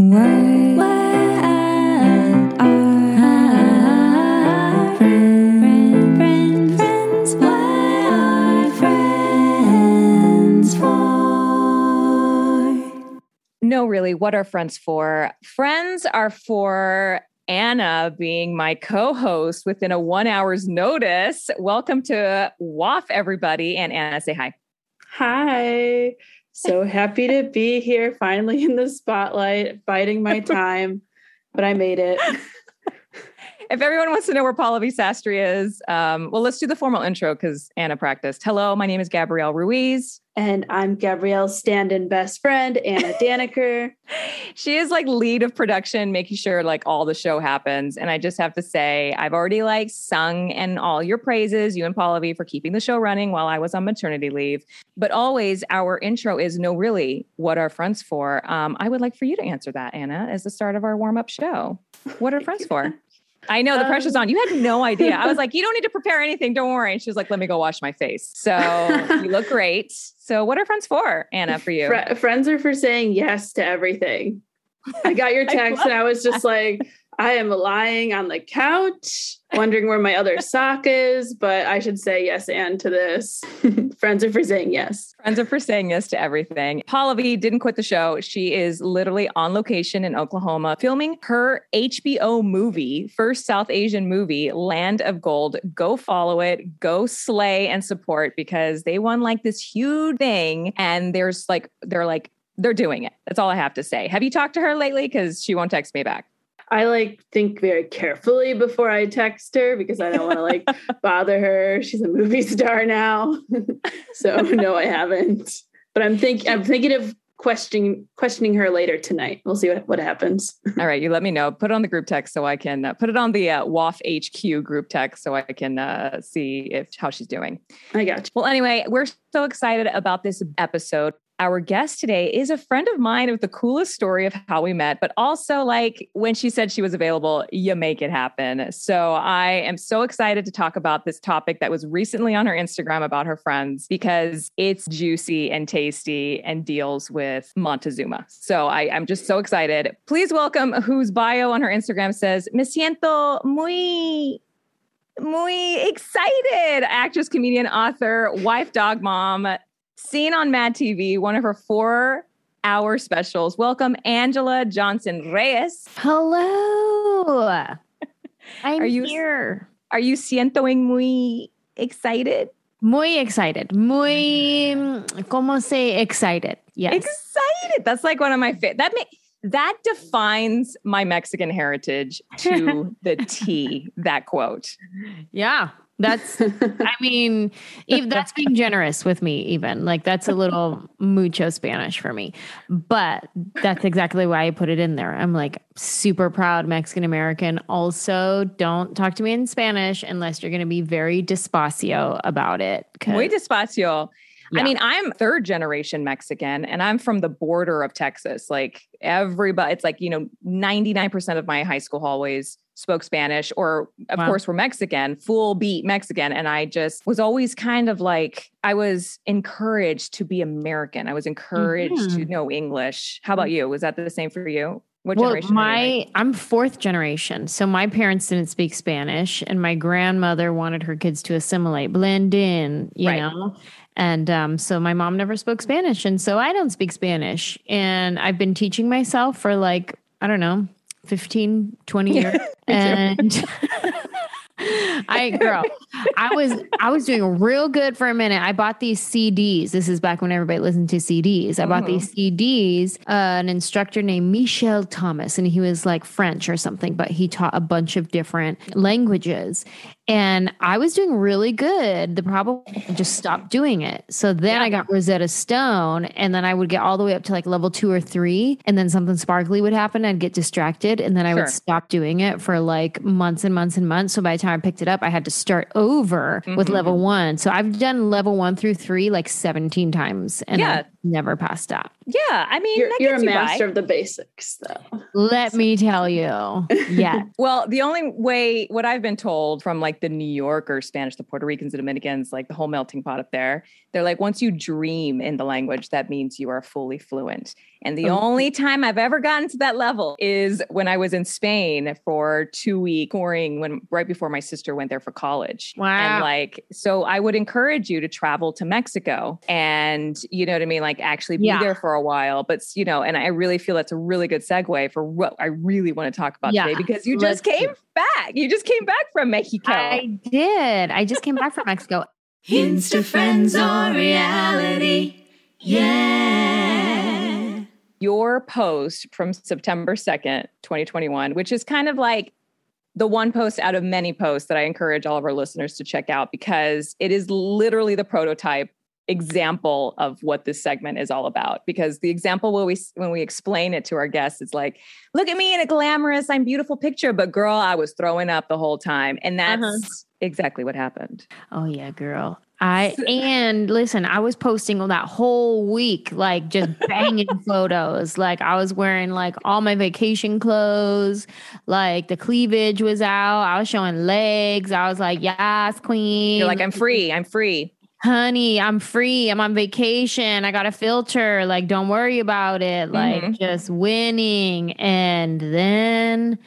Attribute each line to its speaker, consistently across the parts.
Speaker 1: Why, why?
Speaker 2: No, really, what are friends for? Friends are for Anna being my co host within a one hour's notice. Welcome to WAF, everybody. And Anna, say hi.
Speaker 3: Hi. So happy to be here finally in the spotlight, biding my time, but I made it.
Speaker 2: If everyone wants to know where Pallavi Sastry is, um, well, let's do the formal intro because Anna practiced. Hello, my name is Gabrielle Ruiz.
Speaker 3: And I'm Gabrielle's stand in best friend, Anna Daniker.
Speaker 2: She is like lead of production, making sure like all the show happens. And I just have to say, I've already like sung and all your praises, you and Pallavi, for keeping the show running while I was on maternity leave. But always our intro is no, really, what are friends for? Um, I would like for you to answer that, Anna, as the start of our warm up show. What are friends for? I know the pressure's
Speaker 3: Um,
Speaker 2: on. You had no idea. I was like, you don't need to prepare anything. Don't worry. And she was like, let me go wash my face. So you look great. So what are friends for, Anna, for you?
Speaker 3: Fri- friends are for saying yes to everything. I got your text
Speaker 2: love
Speaker 3: and I was just like, I am lying on the couch, wondering where my other sock is, but I should say yes and to this. friends are for saying yes.
Speaker 2: Friends are for saying yes to everything. Pallavi didn't quit the show. She is literally on location in Oklahoma filming her HBO movie, first South Asian movie, Land of Gold. Go follow it, go slay and support because they won like this huge thing. And there's like, they're like, they're doing it. That's all I have to say. Have you talked to her lately? Because she won't text me back.
Speaker 3: I like think very carefully before I text her because I don't want to like bother her. She's a movie star now. so no, I haven't. But I'm think I'm thinking of questioning questioning her later tonight. We'll see what, what happens.
Speaker 2: All right, you let me know. Put it on the group text so I can uh, put it on the uh, WAF HQ group text so I can uh, see if how she's doing.
Speaker 3: I got you.
Speaker 2: Well, anyway, we're so excited about this episode. Our guest today is a friend of mine with the coolest story of how we met, but also like when she said she was available, you make it happen. So I am so excited to talk about this topic that was recently on her Instagram about her friends because it's juicy and tasty and deals with Montezuma. So I, I'm just so excited. Please welcome whose bio on her Instagram says, Me siento muy muy excited. Actress, comedian, author, wife, dog mom, seen on Mad TV, one of her four hour specials. Welcome, Angelah Johnson Reyes.
Speaker 4: Hello. I'm
Speaker 2: Are you-
Speaker 4: here.
Speaker 2: Are you sientoing muy excited?
Speaker 4: Muy excited. Muy, mm. ¿cómo say excited? Yes.
Speaker 2: Excited. That's like one of my favorite. That ma- that defines my Mexican heritage to the T. That quote.
Speaker 4: yeah. That's, I mean, even that's being generous with me, even. Like, that's a little mucho Spanish for me. But that's exactly why I put it in there. I'm like super proud Mexican American. Also, don't talk to me in Spanish unless you're going to be very despacio about it.
Speaker 2: Muy despacio. I mean, I'm third generation Mexican and I'm from the border of Texas. Like everybody, it's like, you know, 99% of my high school hallways spoke Spanish or, of
Speaker 4: Wow.
Speaker 2: course, were Mexican, full beat Mexican. And I just was always kind of like, I was encouraged to be American. I was encouraged to
Speaker 4: Mhm.
Speaker 2: know English. How about you? Was that the same for you? What
Speaker 4: well,
Speaker 2: generation? are you, like?
Speaker 4: my I'm fourth generation, so my parents didn't speak Spanish, and my grandmother wanted her kids to assimilate, blend in, you
Speaker 2: Right.
Speaker 4: know. And um, so my mom never spoke Spanish, and so I don't speak Spanish. And I've been teaching myself for like I don't know, 15, 20 years, and. I girl, I was I was doing real good for a minute. I bought these CDs. This is back when everybody listened to CDs. I bought these CDs. Uh, an instructor named Michel Thomas, and he was like French or something, but he taught a bunch of different languages. And I was doing really good. The problem I just stopped doing it. So then
Speaker 2: Yeah.
Speaker 4: I got Rosetta Stone, and then I would get all the way up to like level two or three, and then something sparkly would happen. I'd get distracted, and then I
Speaker 2: Sure.
Speaker 4: would stop doing it for like months and months and months. So by the time I picked it up, I had to start over with
Speaker 2: Mhm.
Speaker 4: level one. So I've done level one through three like 17 times. And
Speaker 2: yeah,
Speaker 4: never passed that.
Speaker 2: Yeah, I mean,
Speaker 3: You're, you're a
Speaker 2: gets you by.
Speaker 3: master of the basics, though.
Speaker 4: Let me tell you. Yeah.
Speaker 2: Well, the only way, what I've been told from like the New Yorker Spanish, the Puerto Ricans, the Dominicans, like the whole melting pot up there, they're like, once you dream in the language, that means you are fully fluent. And the
Speaker 3: Oh.
Speaker 2: only time I've ever gotten to that level is when I was in Spain for two week touring when right before my sister went there for college.
Speaker 4: Wow.
Speaker 2: And like, so I would encourage you to travel to Mexico and you know what I mean? Like actually be
Speaker 4: Yeah.
Speaker 2: there for a while. But you know, and I really feel that's a really good segue for what I really want to talk about
Speaker 4: Yeah.
Speaker 2: today because you
Speaker 4: Let's
Speaker 2: just came back. You just came back from Mexico.
Speaker 4: I did. I just came back from Mexico.
Speaker 1: Insta friends or reality. Yeah.
Speaker 2: Your post from September 2nd, 2021, which is kind of like the one post out of many posts that I encourage all of our listeners to check out because it is literally the prototype example of what this segment is all about because the example when we when we explain it to our guests it's like look at me in a glamorous i'm beautiful picture but girl i was throwing up the whole time and that's
Speaker 4: Uh-huh.
Speaker 2: Exactly what happened
Speaker 4: Oh yeah, girl. I and listen, I was posting that whole week, like just banging photos. Like I was wearing like all my vacation clothes, like the cleavage was out. I was showing legs. I was like, yes, queen.
Speaker 2: you're like i'm free i'm free
Speaker 4: honey, I'm free. I'm on vacation. I got a filter. Like, don't worry about it. Like,
Speaker 2: Mhm.
Speaker 4: just winning. And then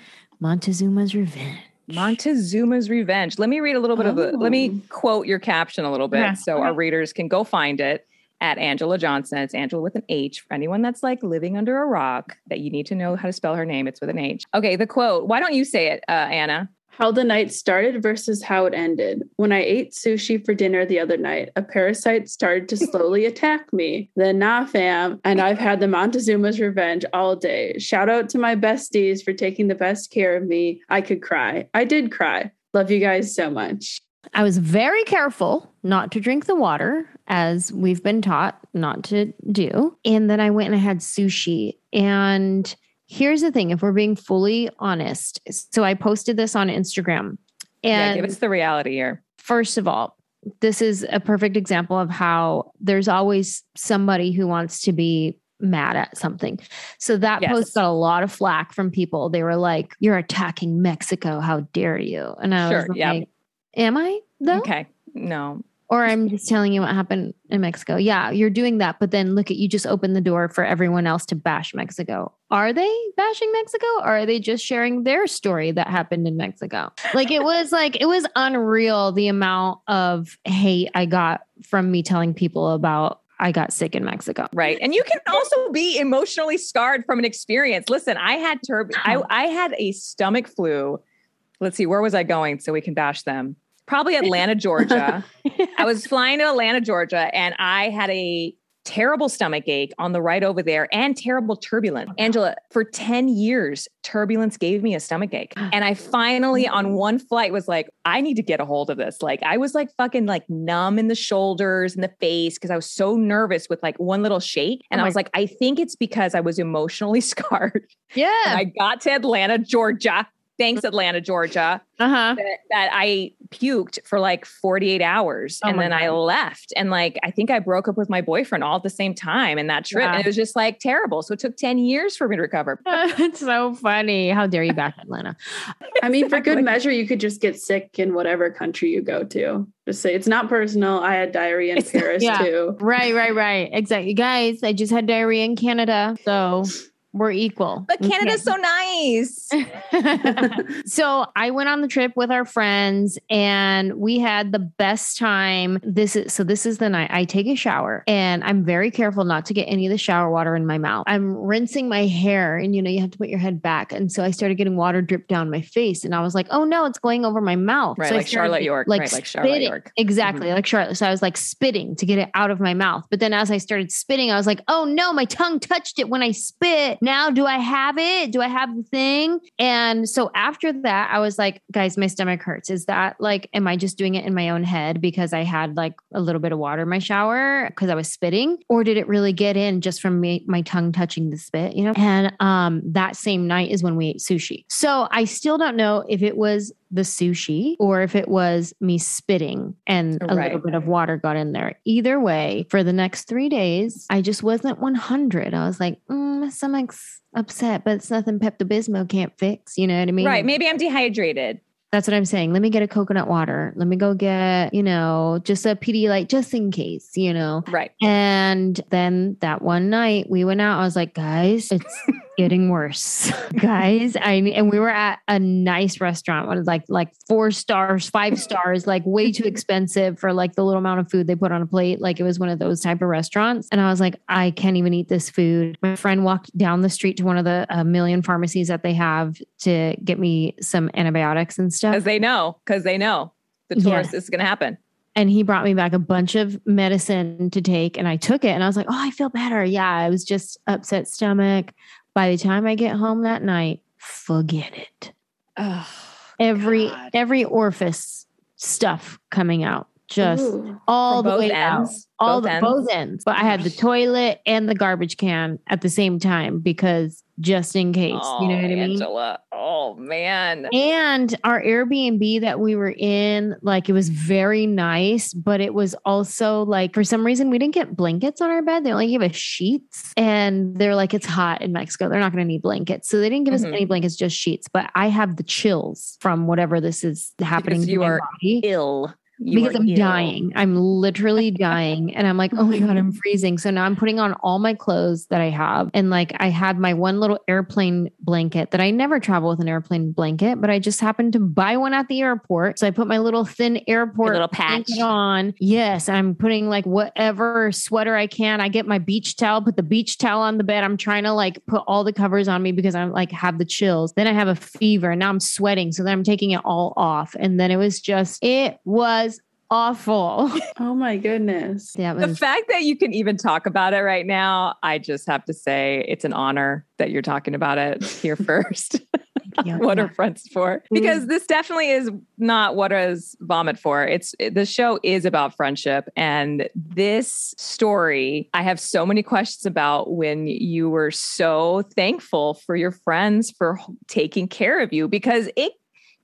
Speaker 4: Montezuma's revenge.
Speaker 2: Montezuma's Revenge. Let me read a little bit of the, let me
Speaker 3: Oh.
Speaker 2: quote your caption a little bit
Speaker 4: Okay.
Speaker 2: so our readers can go find it at Angelah Johnson. It's Angelah with an H for anyone that's like living under a rock that you need to know how to spell her name. It's with an H. Okay, the quote. Why don't you say it, uh, Anna?
Speaker 3: How the night started versus how it ended. When I ate sushi for dinner the other night, a parasite started to slowly attack me. Then, nah, fam, and I've had the Montezuma's revenge all day. Shout out to my besties for taking the best care of me. I could cry. I did cry. Love you guys so much.
Speaker 4: I was very careful not to drink the water, as we've been taught not to do. And then I went and I had sushi. And here's the thing if we're being fully honest, so I posted this on Instagram.
Speaker 2: yeah,
Speaker 4: And
Speaker 2: give us the reality here.
Speaker 4: first of all, this is a perfect example of how there's always somebody who wants to be mad at something. So that
Speaker 2: Yes.
Speaker 4: post got a lot of flack from people. They were like, You're attacking Mexico. How dare you? And I
Speaker 2: Sure,
Speaker 4: was
Speaker 2: yeah.
Speaker 4: like, Am I though?
Speaker 2: Okay. No.
Speaker 4: Or I'm just telling you what happened in Mexico. Yeah, you're doing that. But then look at you just opened the door for everyone else to bash Mexico. Are they bashing Mexico? Or are they just sharing their story that happened in Mexico? Like it was like it was unreal the amount of hate I got from me telling people about I got sick in Mexico.
Speaker 2: Right. And you can also be emotionally scarred from an experience. Listen, I had turb I, I had a stomach flu. Let's see, where was I going so we can bash them? Probably Atlanta, Georgia. I was flying to Atlanta, Georgia, and I had a terrible stomach ache on the ride over there and terrible turbulence. Angelah, for 10 years, turbulence gave me a stomach ache. And I finally on one flight was like, I need to get a hold of this. Like I was like fucking like numb in the shoulders and the face because I was so nervous with like one little shake. And
Speaker 4: Oh
Speaker 2: I was like, I think it's because I was emotionally scarred.
Speaker 4: Yeah.
Speaker 2: And I got to Atlanta, Georgia. Thanks, Atlanta, Georgia
Speaker 4: Uh-huh.
Speaker 2: that, that I puked for like 48 hours
Speaker 4: Oh
Speaker 2: and
Speaker 4: my
Speaker 2: then I left. And like, I think I broke up with my boyfriend all at the same time in that trip.
Speaker 4: Yeah.
Speaker 2: And it was just like terrible. So it took 10 years for me to recover.
Speaker 4: it's so funny. How dare you back Atlanta?
Speaker 3: I mean, for good measure, you could just get sick in whatever country you go to. Just say it's not personal. I had diarrhea in
Speaker 2: It's-
Speaker 3: Paris
Speaker 4: yeah.
Speaker 3: too.
Speaker 4: Right, right, right. Exactly. Guys, I just had diarrhea in Canada. So we're equal.
Speaker 2: But Canada's so nice.
Speaker 4: so I went on the trip with our friends and we had the best time. This is so this is the night I take a shower and I'm very careful not to get any of the shower water in my mouth. I'm rinsing my hair and you know you have to put your head back and so I started getting water drip down my face and I was like, "Oh no, it's going over my mouth."
Speaker 2: Right,
Speaker 4: So
Speaker 2: like Charlotte York, right, like Charlotte. York.
Speaker 4: Exactly, mm-hmm. like Charlotte. So I was like spitting to get it out of my mouth. But then as I started spitting, I was like, "Oh no, my tongue touched it when I spit. Now do I have it? Do I have the thing?" And so after that, I was like, "Guys, my stomach hurts. Is that like am I just doing it in my own head because I had like a little bit of water in my shower because I was spitting or did it really get in just from me my tongue touching the spit, you know?" And um that same night is when we ate sushi. So I still don't know if it was the sushi or if it was me spitting and a
Speaker 2: Right.
Speaker 4: little bit of water got in there. Either way, for the next three days, I just wasn't 100. I was like, mm, my stomach's upset, but it's nothing Pepto Bismol can't fix. You know what I mean?
Speaker 2: right. Maybe I'm dehydrated.
Speaker 4: That's what I'm saying. Let me get a coconut water. Let me go get, you know, just a Pedialyte just in case, you know.
Speaker 2: Right.
Speaker 4: And then that one night we went out. I was like, guys, it's getting worse, guys. I and we were at a nice restaurant, what is like like four stars, five stars, like way too expensive for like the little amount of food they put on a plate. Like it was one of those type of restaurants. And I was like, I can't even eat this food. My friend walked down the street to one of the a million pharmacies that they have to get me some antibiotics and stuff.
Speaker 2: Because they know, because they know the
Speaker 4: Yeah.
Speaker 2: tourist is going to happen.
Speaker 4: and he brought me back a bunch of medicine to take and I took it and I was like, "Oh, I feel better." Yeah, I was just upset stomach. By the time I get home that night, forget it.
Speaker 2: Oh,
Speaker 4: Every
Speaker 2: God.
Speaker 4: every orifice stuff coming out. Just
Speaker 3: Ooh.
Speaker 4: all the way out. All
Speaker 2: Both
Speaker 4: the
Speaker 2: ends?
Speaker 4: both ends. But I had the toilet and the garbage can at the same time because just in case. you know what I mean?
Speaker 2: Angelah. Oh man.
Speaker 4: And our Airbnb that we were in, like it was very nice, but it was also like for some reason we didn't get blankets on our bed. They only gave us sheets. And they're like, it's hot in Mexico. They're not going to need blankets. So they didn't give us
Speaker 2: Mhm.
Speaker 4: any blankets, just sheets. But I have the chills from whatever this is happening
Speaker 2: Because
Speaker 4: to
Speaker 2: you
Speaker 4: my
Speaker 2: are
Speaker 4: body
Speaker 2: Ill. You
Speaker 4: because I'm
Speaker 2: ill.
Speaker 4: dying. I'm literally dying. And I'm like, oh my God, I'm freezing. So now I'm putting on all my clothes that I have. And like I had my one little airplane blanket that I never travel with an airplane blanket, but I just happened to buy one at the airport. So I put my little thin airport
Speaker 2: little patch.
Speaker 4: blanket on. Yes. I'm putting like whatever sweater I can. I get my beach towel, put the beach towel on the bed. I'm trying to like put all the covers on me because I'm like have the chills. Then I have a fever and now I'm sweating. So then I'm taking it all off. And then it was just, it was awful.
Speaker 3: Oh my goodness.
Speaker 4: That
Speaker 2: The fact that you can even talk about it right now, I just have to say it's an honor that you're talking about it here first.
Speaker 4: yeah,
Speaker 2: what
Speaker 4: yeah.
Speaker 2: are friends for? Because this definitely is not what is vomit for. It's the show is about friendship. And this story, I have so many questions about when you were so thankful for your friends for taking care of you because it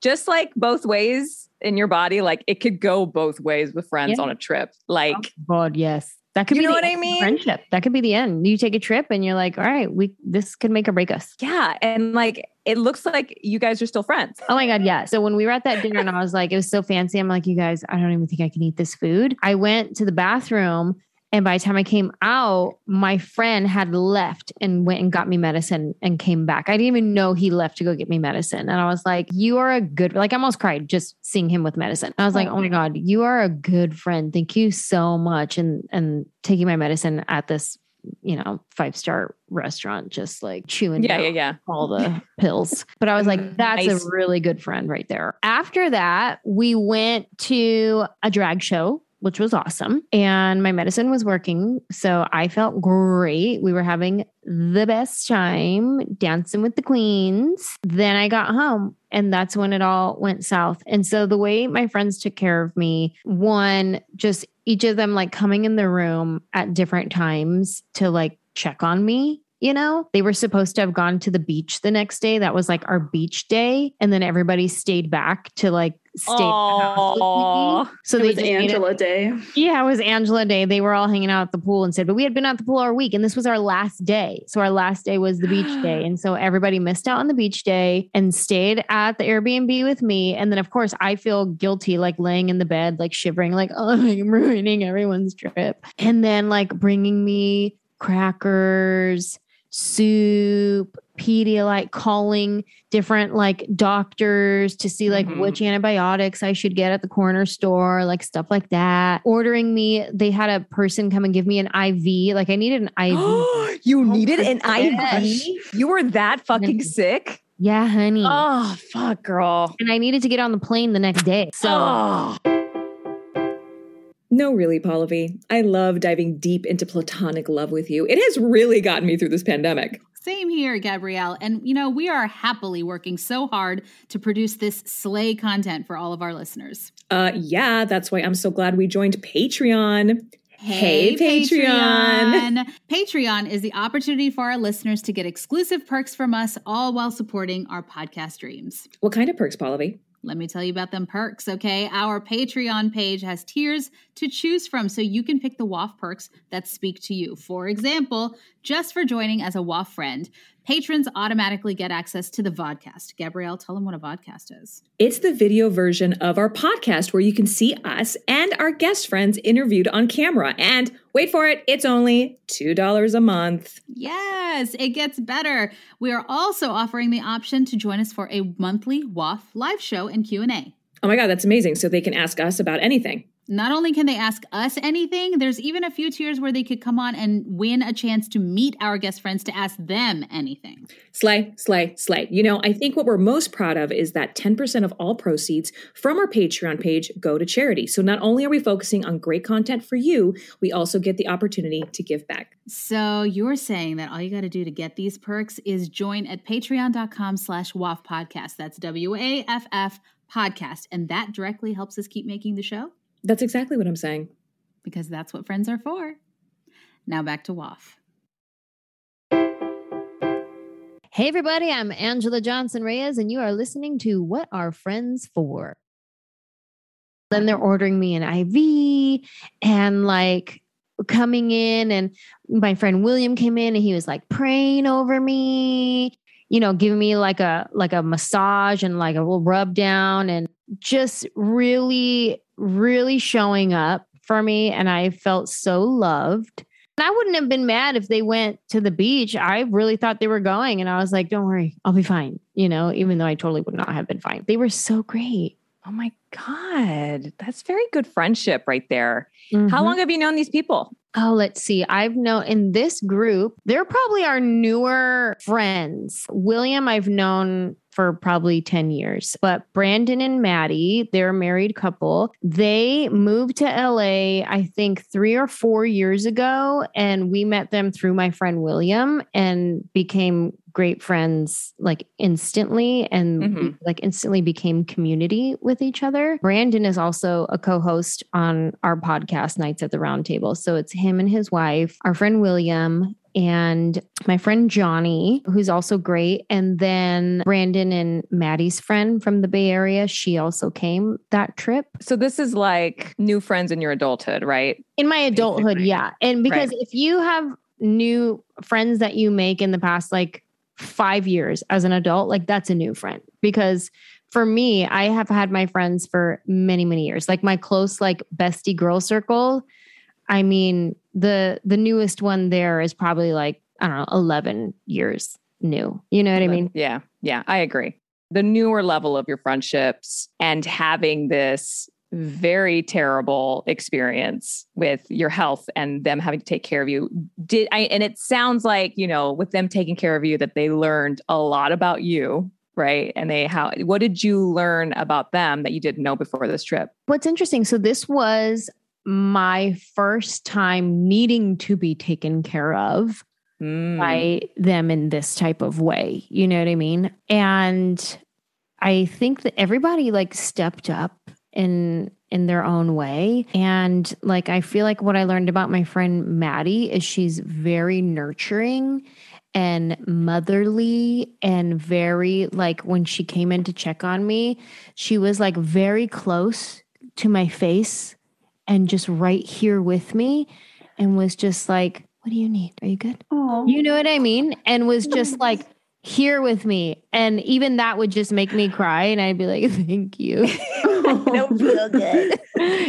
Speaker 2: just like both ways in your body, like it could go both ways with friends
Speaker 4: Yeah.
Speaker 2: on a trip. Like, oh,
Speaker 4: God, yes. That could
Speaker 2: You
Speaker 4: be
Speaker 2: know
Speaker 4: the
Speaker 2: what I mean?
Speaker 4: Friendship. That could be the end. You take a trip and you're like, all right, we this could make or break us.
Speaker 2: yeah. And like, it looks like you guys are still friends.
Speaker 4: Oh my God, yeah. So when we were at that dinner and I was like, it was so fancy. I'm like, you guys, I don't even think I can eat this food. I went to the bathroom and by the time I came out, my friend had left and went and got me medicine and came back. I didn't even know he left to go get me medicine. And I was like, you are a good, like I almost cried just seeing him with medicine. I was like, oh my God, you are a good friend. Thank you so much. And, and taking my medicine at this, you know, five star restaurant, just like chewing
Speaker 2: Yeah. Yeah. Yeah.
Speaker 4: all the pills. But I was like, that's
Speaker 2: Nice.
Speaker 4: a really good friend right there. After that, we went to a drag show. Which was awesome. And my medicine was working. So I felt great. We were having the best time dancing with the queens. Then I got home and that's when it all went south. And so the way my friends took care of me, one, just each of them like coming in the room at different times to like check on me. You know, they were supposed to have gone to the beach the next day. That was like our beach day. And then everybody stayed back to like stay. at the house with me.
Speaker 2: Aw.
Speaker 4: So
Speaker 3: it
Speaker 4: they
Speaker 3: was
Speaker 4: just it-
Speaker 3: Angelah Day.
Speaker 4: yeah, it was Angelah Day. They were all hanging out at the pool and said, but we had been at the pool all week and this was our last day. So our last day was the beach day. And so everybody missed out on the beach day and stayed at the Airbnb with me. And then, of course, I feel guilty, like laying in the bed, like shivering, like, oh, I'm ruining everyone's trip. And then, like, bringing me crackers, soup, Pedialyte, calling different like doctors to see like
Speaker 2: Mhm.
Speaker 4: which antibiotics I should get at the corner store, like stuff like that. Ordering me, they had a person come and give me an IV. Like I needed an IV.
Speaker 2: you
Speaker 4: Oh
Speaker 2: needed an IV? You were that fucking sick?
Speaker 4: yeah, honey.
Speaker 2: Oh, fuck, girl.
Speaker 4: And I needed to get on the plane the next day. So
Speaker 2: Oh.
Speaker 5: No, really, Pallavi. I love diving deep into platonic love with you. It has really gotten me through this pandemic.
Speaker 6: Same here, Gabrielle. And, you know, we are happily working so hard to produce this slay content for all of our listeners.
Speaker 5: Uh, yeah, that's why I'm so glad we joined Patreon. Hey, Patreon.
Speaker 6: Patreon. Patreon is the opportunity for our listeners to get exclusive perks from us, all while supporting our podcast dreams.
Speaker 5: What kind of perks, Pallavi?
Speaker 6: Let me tell you about them perks, okay? Our Patreon page has tiers to choose from so you can pick the WAF perks that speak to you. For example, just for joining as a WAF friend, patrons automatically get access to the vodcast. Gabrielle, tell them what a vodcast is.
Speaker 5: It's the video version of our podcast where you can see us and our guest friends interviewed on camera. And wait for it, it's only $2 a month.
Speaker 6: Yes, it gets better. We are also offering the option to join us for a monthly WAF live show and Q&A.
Speaker 5: Oh my God, that's amazing. So they can ask us about anything.
Speaker 6: Not only can they ask us anything, there's even a few tiers where they could come on and win a chance to meet our guest friends to ask them anything.
Speaker 5: Slay, slay, slay. You know, I think what we're most proud of is that 10% of all proceeds from our Patreon page go to charity. So not only are we focusing on great content for you, we also get the opportunity to give back.
Speaker 6: So you're saying that all you got to do to get these perks is join at patreon.com slash WAF podcast. That's W-A-F-F podcast. And that directly helps us keep making the show?
Speaker 5: That's exactly what I'm saying.
Speaker 6: Because that's what friends are for. Now back to WAF.
Speaker 4: Hey, everybody, I'm Angelah Johnson Reyes, and you are listening to What Are Friends For? Then they're ordering me an IV and like coming in, and my friend William came in and he was like praying over me, you know, giving me like a like a massage and like a little rub down and just really, really showing up for me. And I felt so loved. And I wouldn't have been mad if they went to the beach. I really thought they were going. And I was like, don't worry, I'll be fine. You know, even though I totally would not have been fine. They were so great.
Speaker 2: Oh my God. That's very good friendship right there. How
Speaker 4: Mhm.
Speaker 2: long have you known these people?
Speaker 4: Oh, let's see. I've known in this group, they're probably our newer friends. William, I've known for probably 10 years, but Brandon and Maddie, they're a married couple. They moved to LA, I think three or four years ago, and we met them through my friend William and became great friends like instantly and we,
Speaker 2: Mhm.
Speaker 4: like instantly became community with each other. Brandon is also a co-host on our podcast Nights at the Round Table. So it's him and his wife, our friend William, and my friend Johnny, who's also great. And then Brandon and Maddie's friend from the Bay Area, she also came that trip.
Speaker 2: So this is like new friends in your adulthood, right?
Speaker 4: In my adulthood,
Speaker 2: Basically.
Speaker 4: yeah. And because
Speaker 2: Right.
Speaker 4: if you have new friends that you make in the past like five years as an adult, like that's a new friend. Because for me, I have had my friends for many, many years. Like my close, like bestie girl circle. I mean, the the newest one there is probably like, I don't know, 11 years new. You know what I mean?
Speaker 2: Yeah. Yeah. I agree. The newer level of your friendships and having this very terrible experience with your health and them having to take care of you did I and it sounds like you know with them taking care of you that they learned a lot about you right and they how what did you learn about them that you didn't know before this trip
Speaker 4: What's interesting, so this was my first time needing to be taken care of.
Speaker 2: Mm.
Speaker 4: by them in this type of way. You know what I mean? And I think that everybody like stepped up in in their own way. And like I feel like what I learned about my friend Maddie is she's very nurturing and motherly and very like when she came in to check on me, she was like very close to my face and just right here with me and was just like, What do you need? Are you good? You know what I mean? And was just like here with me. And even that would just make me cry. And I'd be like, thank you.
Speaker 3: don't feel good.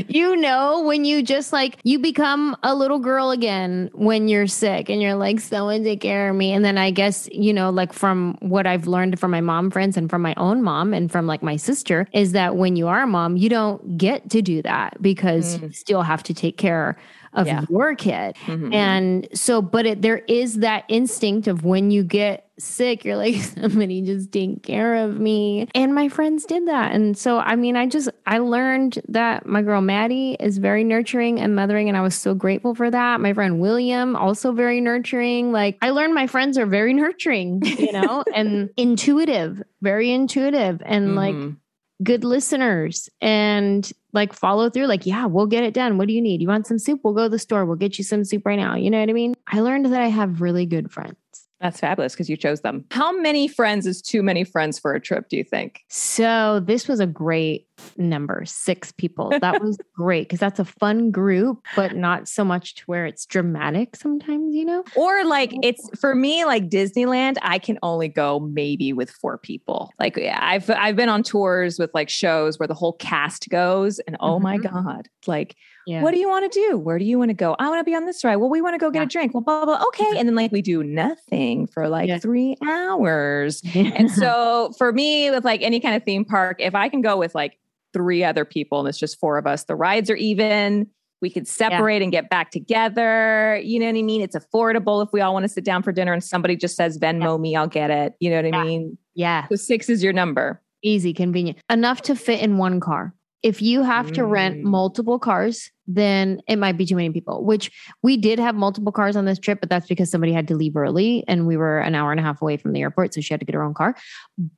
Speaker 4: you know, when you just like, you become a little girl again when you're sick and you're like, someone take care of me. And then I guess, you know, like from what I've learned from my mom friends and from my own mom and from like my sister is that when you are a mom, you don't get to do that because you still have to take care of
Speaker 2: Yeah.
Speaker 4: your kid.
Speaker 2: Mhm.
Speaker 4: And so, but it, there is that instinct of when you get sick, you're like, somebody just take care of me. And my friends did that. And so, I mean, I just, I learned that my girl Maddie is very nurturing and mothering. And I was so grateful for that. My friend William, also very nurturing. Like, I learned my friends are very nurturing, you know, and intuitive, very intuitive. And like,
Speaker 2: Mhm.
Speaker 4: good listeners and like follow through like yeah we'll get it done what do you need you want some soup we'll go to the store we'll get you some soup right now you know what i mean i learned that i have really good friends
Speaker 2: That's fabulous because you chose them. How many friends is too many friends for a trip, do you think?
Speaker 4: So this was a great number, six people. That was great because that's a fun group, but not so much to where it's dramatic sometimes, you know?
Speaker 2: Or like it's for me, like Disneyland, I can only go maybe with four people. Like I've I've been on tours with like shows where the whole cast goes, and oh my
Speaker 4: Mhm.
Speaker 2: God, like
Speaker 4: Yeah.
Speaker 2: what do you want to do? Where do you want to go? I want to be on this ride. Well, we want to go get
Speaker 4: Yeah.
Speaker 2: a drink. Well, blah, blah, blah. Okay. And then like we do nothing for like
Speaker 4: Yeah.
Speaker 2: three hours. And so for me, with like any kind of theme park, if I can go with like three other people and it's just four of us, the rides are even. We could separate and get back together. You know what I mean? It's affordable if we all want to sit down for dinner and somebody just says Venmo me, I'll get it. You know what I mean?
Speaker 4: yeah.
Speaker 2: So six is your number.
Speaker 4: Easy, convenient. Enough to fit in one car. If you have to rent
Speaker 2: Mm.
Speaker 4: multiple cars, then it might be too many people, which we did have multiple cars on this trip, but that's because somebody had to leave early and we were an hour and a half away from the airport. So she had to get her own car.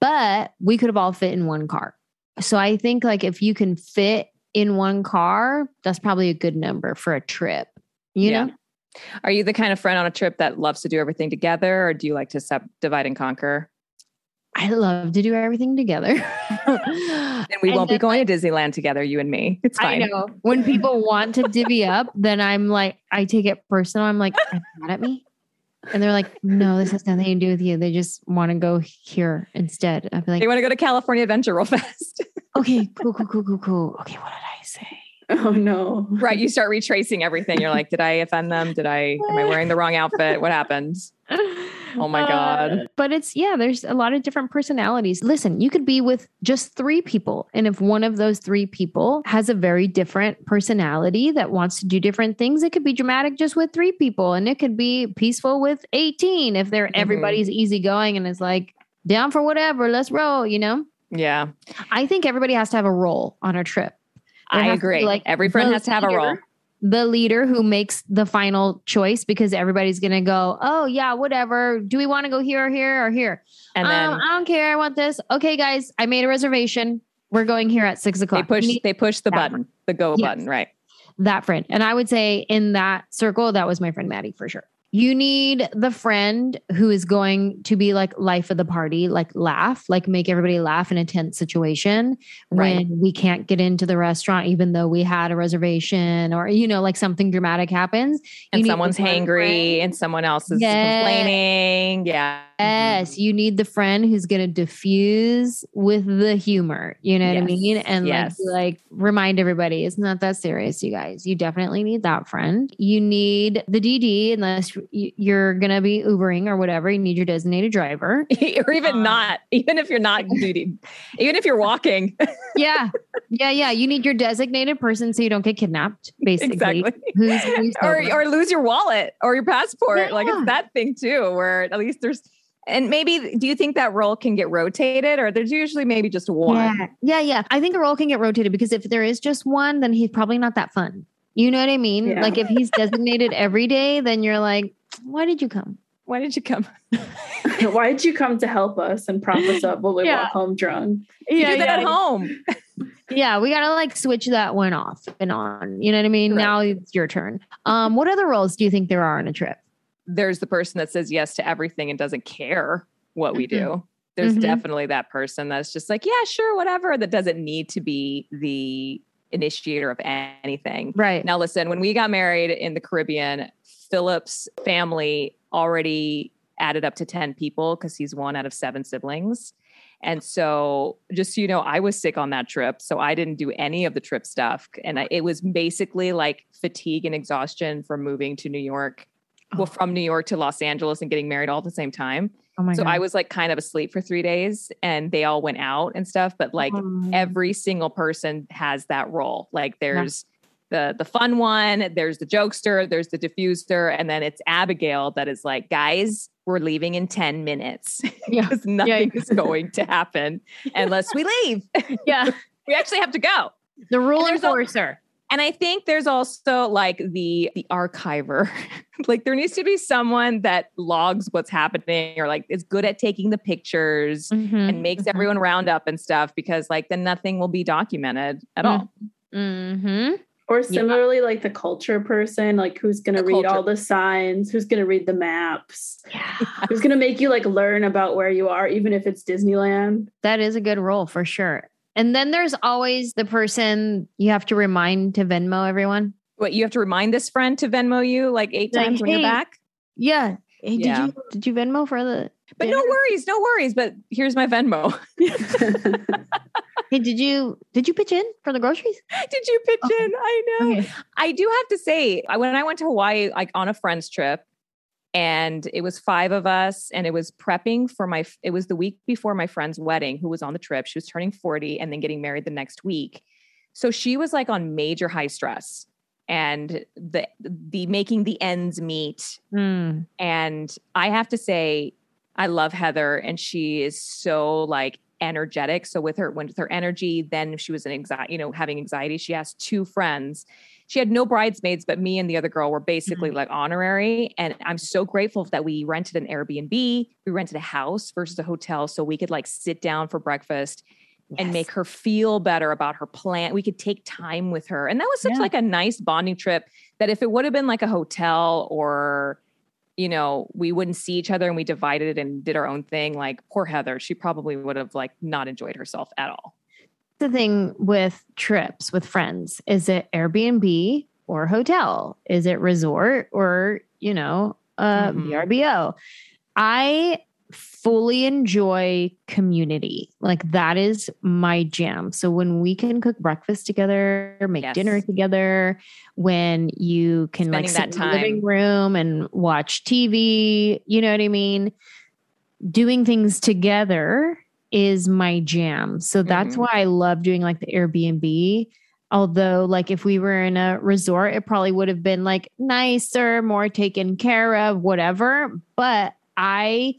Speaker 4: But we could have all fit in one car. So I think like if you can fit in one car, that's probably a good number for a trip. You
Speaker 2: Yeah.
Speaker 4: know?
Speaker 2: Are you the kind of friend on a trip that loves to do everything together or do you like to sub- divide and conquer?
Speaker 4: I love to do everything together.
Speaker 2: And we won't be going to Disneyland together, you and me. It's
Speaker 4: I
Speaker 2: fine.
Speaker 4: know. When people want to divvy up, then I'm like, I take it personal. I'm like, are mad at me? And they're like, no, this has nothing to do with you. They just want to go here instead. I'd be like,
Speaker 2: They want to go to California Adventure real fast.
Speaker 4: okay, cool, cool, cool, cool, cool. Okay, what did I say?
Speaker 3: Oh no.
Speaker 2: right. You start retracing everything. You're like, did I offend them? Did I, am I wearing the wrong outfit? What happened? Oh my God.
Speaker 4: Uh, but it's, yeah, there's a lot of different personalities. Listen, you could be with just three people. And if one of those three people has a very different personality that wants to do different things, it could be dramatic just with three people. And it could be peaceful with 18 if they're
Speaker 2: Mhm.
Speaker 4: everybody's easygoing and is like, down for whatever, let's roll, you know?
Speaker 2: Yeah,
Speaker 4: I think everybody has to have a role on a trip. There
Speaker 2: I
Speaker 4: has to be,
Speaker 2: agree.
Speaker 4: like,
Speaker 2: Every friend has to have a role.
Speaker 4: The leader who makes the final choice because everybody's going to go, oh, yeah, whatever. Do we want to go here or here or here?
Speaker 2: And then
Speaker 4: um, I don't care. I want this. Okay, guys, I made a reservation. We're going here at six o'clock. they push,
Speaker 2: they push the button, the go
Speaker 4: Yes.
Speaker 2: button. Right.
Speaker 4: that friend. And I would say in that circle, that was my friend Maddie for sure. You need the friend who is going to be like life of the party, like laugh, like make everybody laugh in a tense situation
Speaker 2: Right.
Speaker 4: when we can't get into the restaurant, even though we had a reservation or, you know, like something dramatic happens.
Speaker 2: And someone's
Speaker 4: one
Speaker 2: hangry
Speaker 4: friend-
Speaker 2: and someone else is
Speaker 4: Yes.
Speaker 2: complaining. Yeah.
Speaker 4: Yes, you need the friend who's going to diffuse with the humor. You know what I mean? And
Speaker 2: yes.
Speaker 4: like, like remind everybody it's not that serious, you guys. You definitely need that friend. You need the DD, unless you're going to be Ubering or whatever. You need your designated driver.
Speaker 2: or even
Speaker 4: Um,
Speaker 2: not, even if you're not duty, even if you're walking.
Speaker 4: yeah, yeah, yeah. You need your designated person so you don't get kidnapped. Basically,
Speaker 2: exactly.
Speaker 4: who's, who's
Speaker 2: or or lose your wallet or your passport. Like it's that thing too, where at least there's and maybe do you think that role can get rotated or there's usually maybe just one?
Speaker 4: Yeah, yeah, yeah. I think a role can get rotated because if there is just one, then he's probably not that fun. You know what I mean?
Speaker 3: Yeah.
Speaker 4: Like if he's designated every day, then you're like, why did you come?
Speaker 2: Why did you come?
Speaker 3: Why did you come to help us and prop us up while we
Speaker 4: Yeah.
Speaker 3: walk home drunk?
Speaker 2: You do that at home.
Speaker 4: Yeah, we gotta like switch that one off and on. You know what I mean?
Speaker 2: Right.
Speaker 4: Now it's your turn. Um, what other roles do you think there are on a trip?
Speaker 2: There's the person that says yes to everything and doesn't care what we
Speaker 4: Mhm.
Speaker 2: do. There's
Speaker 4: Mhm.
Speaker 2: definitely that person that's just like, yeah, sure, whatever, that doesn't need to be the initiator of anything.
Speaker 4: Right.
Speaker 2: Now, listen, when we got married in the Caribbean, Philip's family already added up to 10 people because he's one out of seven siblings. And so, just so you know, I was sick on that trip. So, I didn't do any of the trip stuff. And I, it was basically like fatigue and exhaustion from moving to New York, well,
Speaker 4: Oh.
Speaker 2: from New York to Los Angeles and getting married all at the same time.
Speaker 4: Oh my
Speaker 2: so,
Speaker 4: god.
Speaker 2: I was like kind of asleep for three days and they all went out and stuff. But like, every single person has that role. Like there's the the fun one, there's the jokester, there's the diffuser, and then it's Abigail that is like, guys, we're leaving in 10 minutes.
Speaker 4: Yeah.
Speaker 2: Because nothing is going to happen unless we leave.
Speaker 4: yeah.
Speaker 2: we actually have to go.
Speaker 4: The rule enforcer.
Speaker 2: And I think there's also like the the archiver. like there needs to be someone that logs what's happening or like is good at taking the pictures
Speaker 4: Mhm,
Speaker 2: and makes
Speaker 4: mhm,
Speaker 2: everyone round up and stuff because like then nothing will be documented at
Speaker 4: Mm.
Speaker 2: all.
Speaker 4: mhm.
Speaker 3: Or similarly, like the culture person, like who's going to
Speaker 2: The
Speaker 3: read
Speaker 2: culture.
Speaker 3: all the signs, who's going to read the maps,
Speaker 4: Yeah.
Speaker 3: who's going to make you like learn about where you are, even if it's Disneyland.
Speaker 4: That is a good role for sure. And then there's always the person you have to remind to Venmo everyone.
Speaker 2: What you have to remind this friend to Venmo you like eight
Speaker 4: Like,
Speaker 2: times when you're back?
Speaker 4: Yeah. Hey, did
Speaker 2: Yeah.
Speaker 4: you did you Venmo for the
Speaker 2: But no worries, no worries. But here's my Venmo.
Speaker 4: Hey, did you did you pitch in for the groceries?
Speaker 2: Did you pitch
Speaker 4: Okay.
Speaker 2: in? I know. I do have to say, I- when I went to Hawaii, like on a friend's trip, and it was five of us, and it was prepping for my, it was the week before my friend's wedding, who was on the trip. She was turning 40 and then getting married the next week. So she was like on major high stress and the, the making the ends meet.
Speaker 4: Hmm.
Speaker 2: And I have to say, I love Heather, and she is so like energetic. So with her, when with her energy, then she was an anxiety, you know, having anxiety. She has two friends. She had no bridesmaids, but me and the other girl were basically mm-hmm. like honorary. And I'm so grateful that we rented an Airbnb. We rented a house versus a hotel, so we could like sit down for breakfast and make her feel better about her plan. We could take time with her. And that was such
Speaker 4: Yeah.
Speaker 2: like a nice bonding trip that if it would have been like a hotel or you know, we wouldn't see each other and we divided and did our own thing, like poor Heather, she probably would have like not enjoyed herself at all.
Speaker 4: The thing with trips with friends. Is it airbnb or hotel? Is it resort or you know uh
Speaker 2: Mhm.
Speaker 4: vrbo i fully enjoy community. Like that is my jam. So when we can cook breakfast together make
Speaker 2: Yes.
Speaker 4: dinner together when you can like sit
Speaker 2: that
Speaker 4: in the living room and watch tv you know what i mean? Doing things together is my jam. So that's
Speaker 2: Mhm.
Speaker 4: why I love doing like the Airbnb. Although, like, if we were in a resort, it probably would have been like nicer, more taken care of, whatever. But I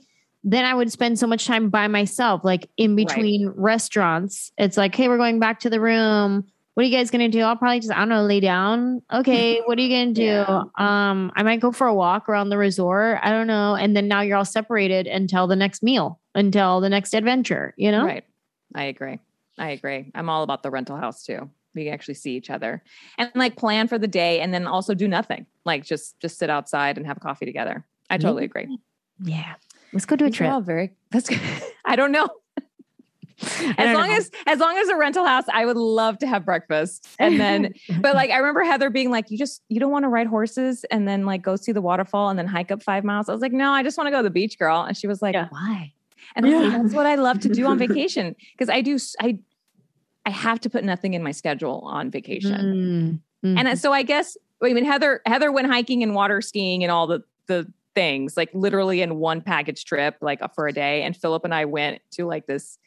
Speaker 4: then I would spend so much time by myself, like in
Speaker 2: Right.
Speaker 4: between restaurants. It's like, hey, we're going back to the room. What are you guys gonna do? I'll probably just, I don't know, lay down. Okay, what are you gonna do?
Speaker 3: Yeah.
Speaker 4: Um, I might go for a walk around the resort. I don't know. And then now you're all separated until the next meal, until the next adventure, you know?
Speaker 2: Right. I agree. I agree. I'm all about the rental house too. We actually see each other and like plan for the day and then also do nothing. Like just just sit outside and have coffee together. I totally agree.
Speaker 4: Yeah. Let's go to a trip.
Speaker 2: all very that's I don't know.
Speaker 4: I
Speaker 2: as long
Speaker 4: know.
Speaker 2: as as long as a rental house, I would love to have breakfast. And then but like I remember Heather being like, you just you don't want to ride horses and then like go see the waterfall and then hike up five miles. I was like, no, I just want to go to the beach, girl. And she was like,
Speaker 4: Yeah.
Speaker 2: why? And I was like,
Speaker 3: Yeah.
Speaker 2: that's what I love to do on vacation. Because I do I I have to put nothing in my schedule on vacation.
Speaker 4: Mm,
Speaker 2: And so I guess I mean Heather Heather went hiking and water skiing and all the the things like literally in one package trip like for a day. And Philip and I went to like this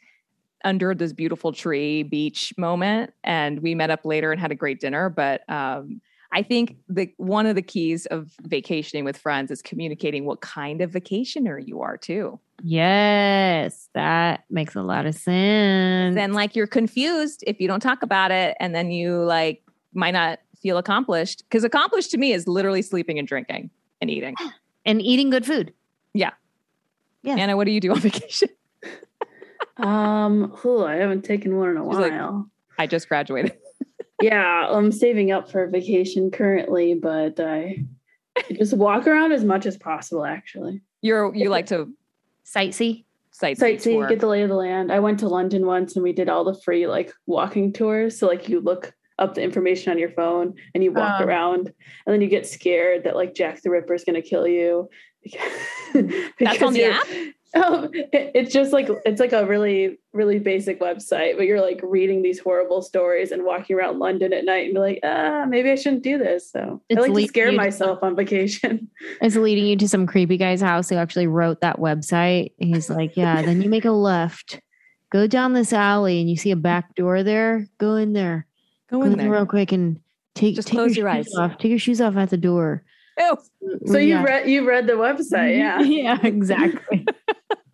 Speaker 2: under this beautiful tree beach moment. And we met up later and had a great dinner. But um I think the one of the keys of vacationing with friends is communicating what kind of vacationer you are too.
Speaker 4: yes, that makes a lot of sense.
Speaker 2: Then like you're confused if you don't talk about it and then you like might not feel accomplished because accomplished to me is literally sleeping and drinking and eating.
Speaker 4: and eating good food. Yeah. Yeah.
Speaker 2: Anna, what do you do on vacation?
Speaker 3: um, ooh, I haven't taken one in a
Speaker 2: She's like-
Speaker 3: while.
Speaker 2: I just graduated.
Speaker 3: Yeah, I'm saving up for a vacation currently, but I just walk around as much as possible. Actually,
Speaker 2: You're you like to
Speaker 4: Sightsee.
Speaker 2: sightsee,
Speaker 3: sightsee,
Speaker 2: tour.
Speaker 3: get the lay of the land. I went to London once, and we did all the free like walking tours. So like you look up the information on your phone and you walk
Speaker 4: Oh.
Speaker 3: around, and then you get scared that like Jack the Ripper is going to kill you.
Speaker 2: That's
Speaker 3: because
Speaker 2: on the app?
Speaker 3: Oh, it- it's just like it's like a really really basic website, but you're like reading these horrible stories and walking around London at night and be like, ah, maybe I shouldn't do this. So
Speaker 4: It's
Speaker 3: I like to scare
Speaker 4: you to-
Speaker 3: myself on vacation.
Speaker 4: It's leading you to some creepy guy's house who actually wrote that website. He's like, Yeah, then you make a left, go down this alley, and you see a back door there. Go in there.
Speaker 2: Go
Speaker 4: Go
Speaker 2: in
Speaker 4: in there real quick and take,
Speaker 2: Just
Speaker 4: take
Speaker 2: close your
Speaker 4: shoes
Speaker 2: eyes.
Speaker 4: Off. Take your shoes off at the door.
Speaker 2: Ew.
Speaker 3: So you
Speaker 4: Yeah.
Speaker 3: read you read the website, yeah.
Speaker 4: yeah, exactly.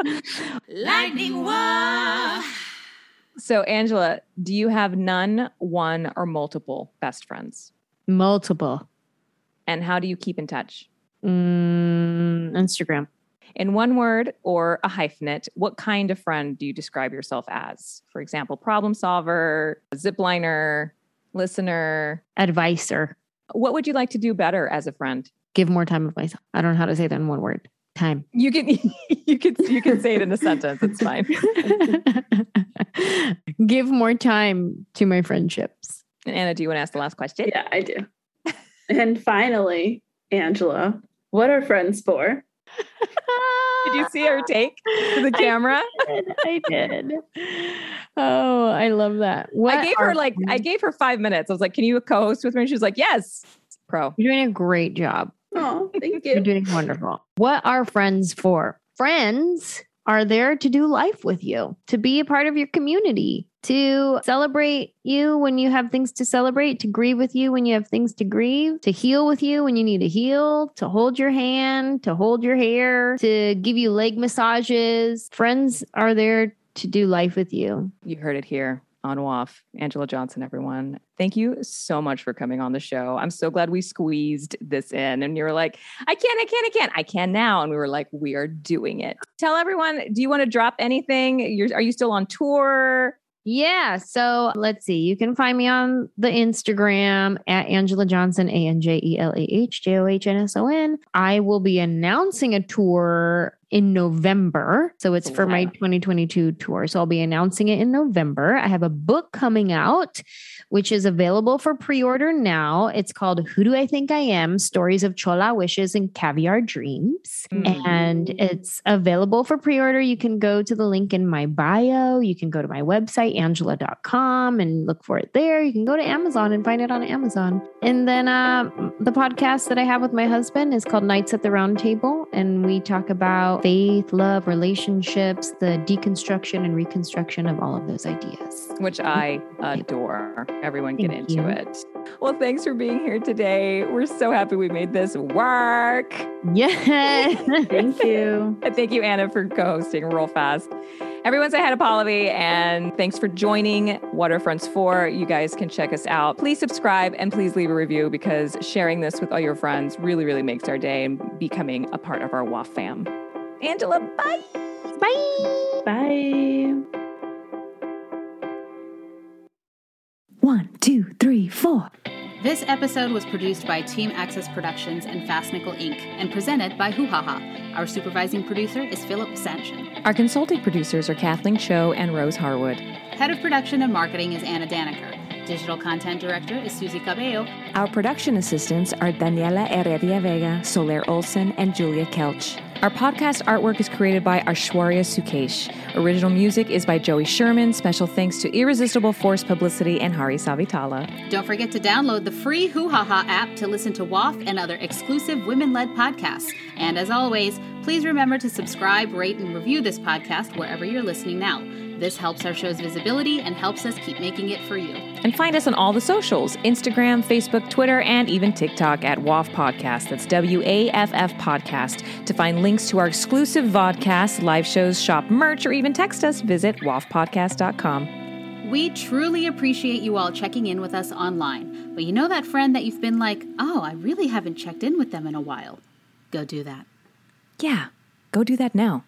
Speaker 1: Lightning Wah!
Speaker 2: So Angelah, do you have none, one, or multiple best friends?
Speaker 4: Multiple.
Speaker 2: And how do you keep in touch?
Speaker 4: Mm, Instagram.
Speaker 2: In one word or a hyphenate, what kind of friend do you describe yourself as? For example, problem solver, zipliner, listener,
Speaker 4: advisor.
Speaker 2: what would you like to do better as a friend?
Speaker 4: Give more time of myself. I don't know how to say that in one word. Time.
Speaker 2: You can you can you can say it in a sentence. It's fine.
Speaker 4: Give more time to my friendships.
Speaker 2: And Anna, do you want to ask the last question?
Speaker 3: Yeah, I do. and finally, Angelah, what are friends for?
Speaker 2: Did you see her take to the camera?
Speaker 4: I did. I did. Oh, I love that. What
Speaker 2: I gave her
Speaker 4: are
Speaker 2: like I gave her five minutes. I was like, "Can you co-host with me?" She was like, "Yes." Pro.
Speaker 4: You're doing a great job.
Speaker 3: Oh, thank you.
Speaker 4: You're doing wonderful. What are friends for? Friends are there to do life with you, to be a part of your community, to celebrate you when you have things to celebrate, to grieve with you when you have things to grieve, to heal with you when you need to heal, to hold your hand, to hold your hair, to give you leg massages. Friends are there to do life with you.
Speaker 2: You heard it here on WAFF. Anjelah Johnson, everyone. Thank you so much for coming on the show. I'm so glad we squeezed this in. And you were like, I can't, I can't, I can't. I can now. And we were like, we are doing it. Tell everyone, do you want to drop anything? You're, are you still on tour?
Speaker 4: Yeah. So let's see. You can find me on the Instagram at Anjelah Johnson, A N J E L A H J O H N S O N. I will be announcing a tour in November. So it's for my 2022 tour. So I'll be announcing it in November. I have a book coming out, which is available for pre order now. It's called Who Do I Think I Am? Stories of Chola Wishes and Caviar Dreams. And it's available for pre order. You can go to the link in my bio. You can go to my website, anjelah.com, and look for it there. You can go to Amazon and find it on Amazon. And then uh, the podcast that I have with my husband is called Nights at the Round Table. And we talk about faith, love, relationships, the deconstruction and reconstruction of all of those ideas.
Speaker 2: which I adore. Everyone get
Speaker 4: Thank
Speaker 2: into
Speaker 4: you.
Speaker 2: it. Well, thanks for being here today. We're so happy we made this work.
Speaker 4: Yeah.
Speaker 3: Thank you.
Speaker 2: And thank you, Anna, for co hosting real fast. Everyone say hi to Pallavi, and thanks for joining Waterfronts 4. You guys can check us out. Please subscribe and please leave a review because sharing this with all your friends really, really makes our day and becoming a part of our WAFF fam. Anjelah, bye.
Speaker 4: Bye.
Speaker 3: Bye.
Speaker 1: One, two, three, four.
Speaker 6: This episode was produced by Team Access Productions and Fast Nickel Inc. and presented by Hoo Ha Ha. Our supervising producer is Philip Sanchin.
Speaker 2: Our consulting producers are Kathleen Cho and Rose Harwood.
Speaker 6: Head of production and marketing is Anna Danaker. Digital content director is Susie Cabello.
Speaker 5: Our production assistants are Daniela Heredia Vega, Soler Olson, and Julia Kelch. Our podcast artwork is created by Aishwarya Sukesh. Original music is by Joey Sherman. Special thanks to Irresistible Force Publicity and Hari Savitala.
Speaker 6: Don't forget to download the free Hoo Ha Ha app to listen to WAFF and other exclusive women led podcasts. And as always, please remember to subscribe, rate, and review this podcast wherever you're listening now. This helps our show's visibility and helps us keep making it for you.
Speaker 5: And find us on all the socials Instagram, Facebook, Twitter, and even TikTok at WAFF Podcast. That's W A F F Podcast. To find links to our exclusive vodcasts, live shows, shop merch, or even text us, visit waffpodcast.com.
Speaker 6: We truly appreciate you all checking in with us online. But you know that friend that you've been like, oh, I really haven't checked in with them in a while? Go do that.
Speaker 5: Yeah, go do that now.